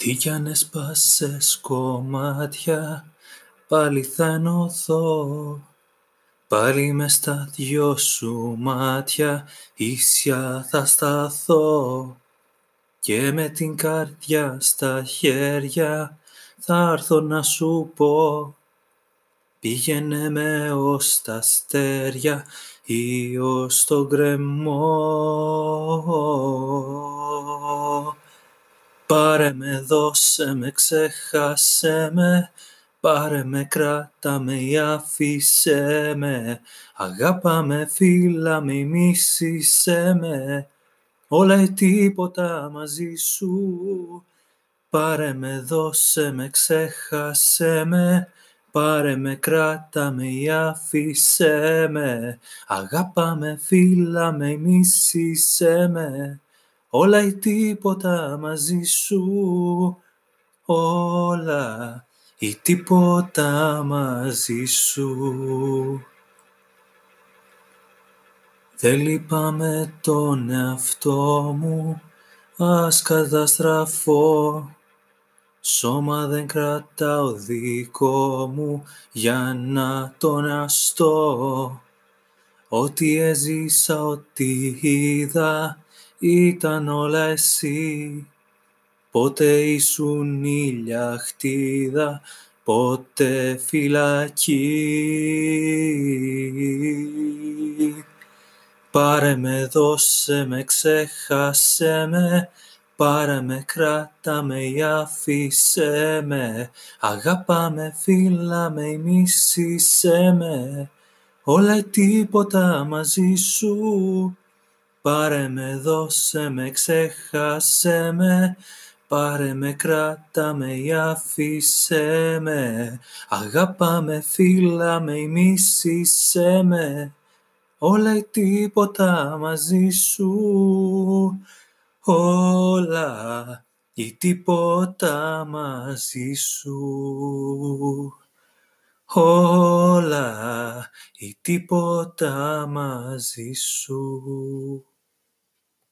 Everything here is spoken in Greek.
Τι κι αν έσπασες κομμάτια, πάλι θα ενωθώ. Πάλι μες στα δυο σου μάτια, ίσια θα σταθώ. Και με την καρδιά στα χέρια, θα έρθω να σου πω. Πήγαινε με ως τα αστέρια ή ως τον κρεμό. Πάρε με, δώσε με, ξέχασε με, πάρε με, κράτα με ή αφήσε με, αγάπα με, φίλα με, μίσησε με, όλα ή τίποτα μαζί σου. Πάρε με, δώσε με, ξέχασε με, πάρε με, κράτα με ή αφήσε με, αγάπα με, φίλα με, μίσησε με, όλα ή τίποτα μαζί σου, όλα ή τίποτα μαζί σου. Δεν λυπάμαι τον εαυτό μου, ας καταστραφώ, σώμα δεν κρατάω δικό μου για να τον αστώ. Ό,τι έζησα, ό,τι είδα, ήταν όλα εσύ. Πότε ήσουν ήλια χτίδα, πότε φυλακή. Πάρε με, δώσε με, ξέχασε με, πάρε με, κράτα με ή αφήσε με, αγάπα με, φίλα με ή μίσησε με, όλα ή τίποτα μαζί σου. Πάρε με, δώσε με, ξέχασε με, πάρε με, κράτα με ή αφήσε με, αγάπα με, φίλα με ή μίσησε με, όλα ή τίποτα μαζί σου, όλα ή τίποτα μαζί σου, όλα ή τίποτα μαζί σου.